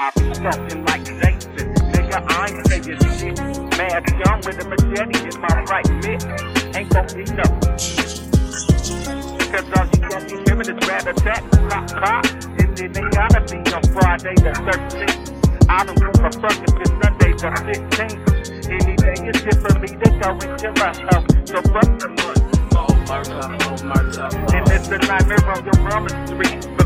I be talking like Jason. Nigga, I ain't saying shit. Mad young with a machete in my right mitt. Ain't gon' be no. Cause all you got me hearing is rat attack, pop, pop. And then they gotta be on Friday the 13th. I don't give a fuck if it's Sunday the 15th. Any day is good for me to go and chill my house. So fuck the month. Oh, murder, oh, murder. And it's a nightmare on your mama's street.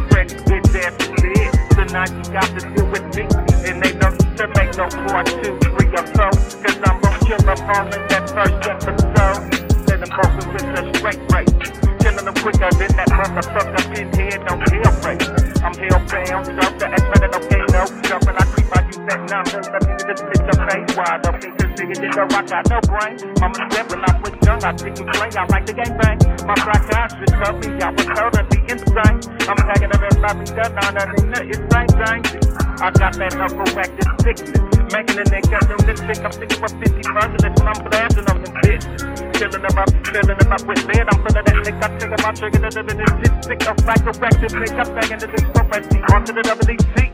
Tonight you got to deal with me. And they don't to make no part two, three, or so. Cause I'm gonna kill them all in that first episode. Let them both with a straight race. Killing them quicker than that motherfucker pinhead on hell race. I'm hellbound, so the X no okay, no jumping. I creep, I use that number. Let me just bitch up face wide up. Cause nigga did the rock, got no brain. Mama said when I was young, I you play. I like the game bang. My psychiatrist told me I was totally insane. I'm tagging up everybody done on the nigga, it's same thing. I got that hyperactive sickness. Making a nigga do this sick. I'm thinking for 50 presidents when I'm blasting on them bitch. Up, filling them up with lead. I'm of that nigga. I trigger my trigger to the this sick. I'm psychoactive nigga. I'm banging to this property. Onto the WDC.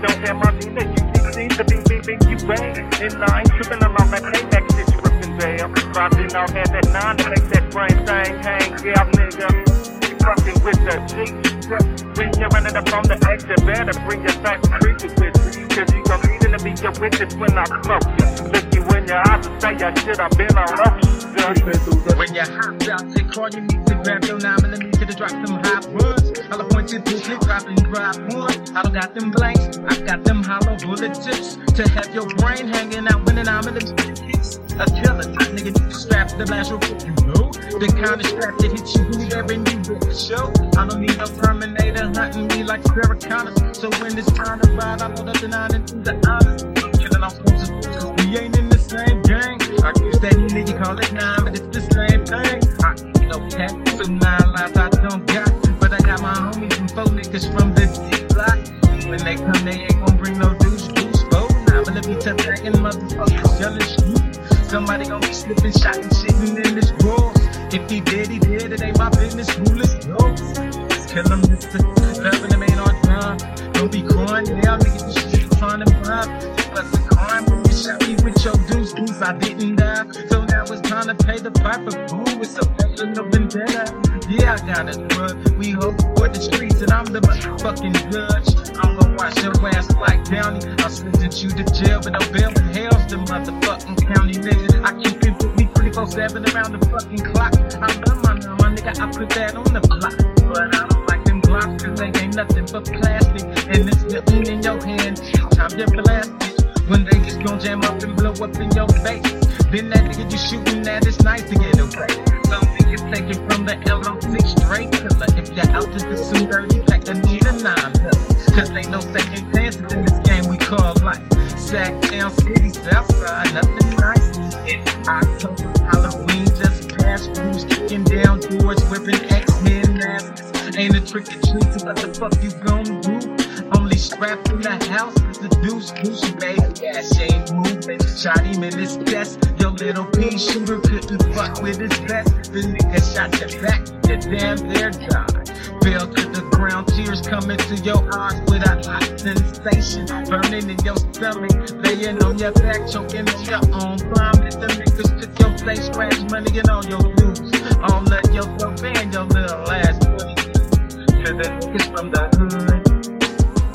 Don't have my Nina, you see the beat, beat, beat, you bang. And I ain't tripping along that payback shit you ripping jail. Probably don't that nine to make that brain thing hang. Yeah, nigga. You fucking with the G. When you're running up on the exit, better bring your back creepy with you. Cause you gon' need to be your witness when I smoke you. Look you in your eyes and say, I should have been on ocean. When you hop out, take call you need to grab your nine millimeter to drop them hot words. I'll point you to flip, drop and drop one. I don't got them blanks, I got them hollow bullet tips to have your brain hanging out when I'm in kicks. A killer type nigga, strap the real you know. The kind of strap that hits you whoever you with show. I don't need no Terminator hunting me like Sarah Connor. So when it's time to ride, I load up the nine and do the honors. I'm killing off fools cause we ain't in the same gang. I guess that you nigga call it nine, but it's the same thing. I ain't no cat, so nine lives I don't got. But I got my homies and four niggas from the D block. When they come, they ain't gon' bring no douche, douche, four. Now, but let me tell back and motherfuckers yelling shoot. Somebody gon' be slipping, shot and shitting in this walls. If he did, he did. It ain't my business. Who is yours? Kill him, Mr. Loving him ain't on time. Don't be crying now, nigga. You shit trying to bribe. Plus a crime when you shot me with your deuce, deuce. I didn't die. So now it's time to pay the price piper. Ooh, it's a personal vendetta. I got it, bro. We hope for the streets, and I'm the motherfucking judge. I'm gonna watch your ass like Downey. I'll sentence you to jail, but no bail in hell's the motherfucking county, nigga. I keep it with me 24 7 around the fucking clock. I'm done, my my nigga. I put that on the block. But I don't like them glocks, cause they ain't nothing but plastic. And it's nothing in your hand. Time to blast it. When they just gon' jam up and blow up in your face. Then that nigga you shooting at, it's nice to get away. Some niggas take it from the LO6 straight killer. If you're out to the soon dirty, pack the need a nine pill. Cause ain't no second chances in this game we call life. Sack down city, south side, nothing nice. It's October, Halloween just passed. Who's kicking down doors, whipping X-Men masks? Ain't a trick or treat, so what the fuck you gonna do? Only strapped in the house the deuce, goose, baby. She ain't moving. Shot him in his chest. Your little pea shooter couldn't fuck with his vest. The nigga shot your back, you damn near died. Fell to the ground, tears coming to your eyes with a hot sensation. Burning in your stomach, laying on your back, choking on your own vomit. The niggas took your place, scratch money and all your dues. All of your dope and your little ass. To the niggas from the hood.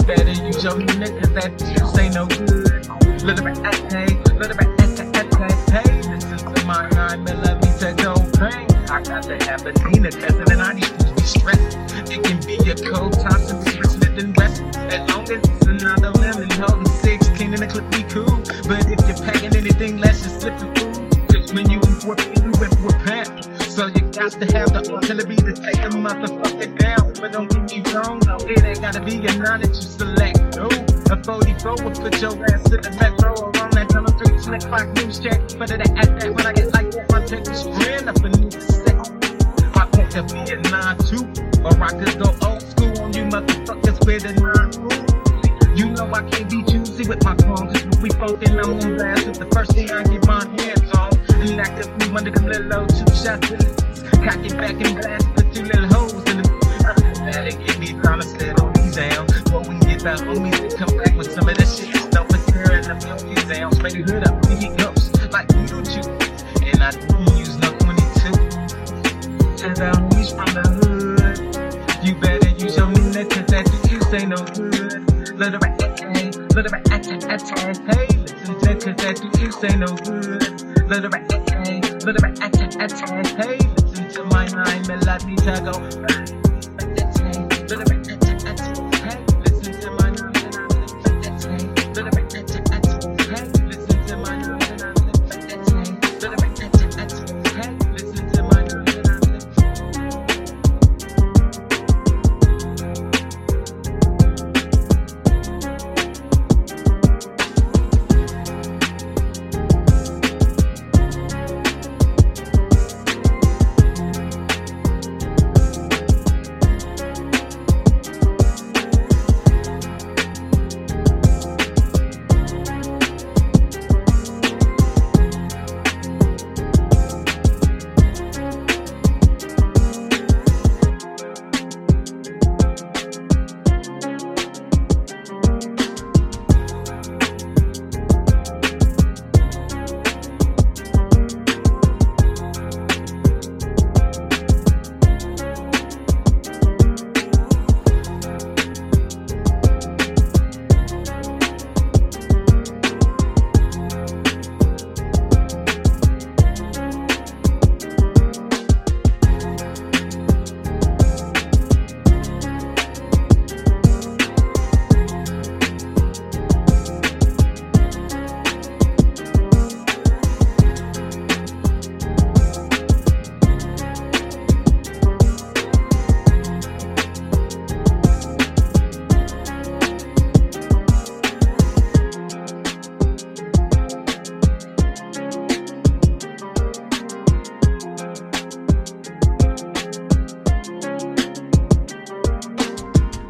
Better use your niggas that juice ain't no good. Little bit hey, little bit hey, hey. This is my 9 millimeter gold bang. I got the Aberdeen testing and I need to be stressed. It can be a cold Thompson, Smith and West. As long as it's another lemon, holding 16 in the clip be cool. But if you're packing anything less, you're slipping through. Cause when you import, you import pants. So you got to have the artillery to take the motherfucker down. But don't get me wrong, it ain't gotta be a nine that you select. No, a 44 will put your ass in the metro around that tunnel three slick news check. But it act that when I get like that, my tech is grand up in the set. My tech could be a 9-2, or I could go old school on you motherfuckers with a 9 You know I can't be choosy with my songs. We fucking I'm on blast, it's the first thing I get my hands on the lack of me, under them little old two shots in it. Cock it back and blast, put two little holes in it. Man, give me promise, dollars, settle these down. when we get the homies and come back with some of this shit. It's no material, I'm your these down. Spread the hood up, we it comes, like Beetlejuice. And I don't use no 22. Cause I reach from the hood. You better use your minute, cause that juice ain't no good. Little rat, little rat, hey, listen to, cause that juice ain't no good. Little bit, little bit, hey, listen to my nine melody go. Little bit,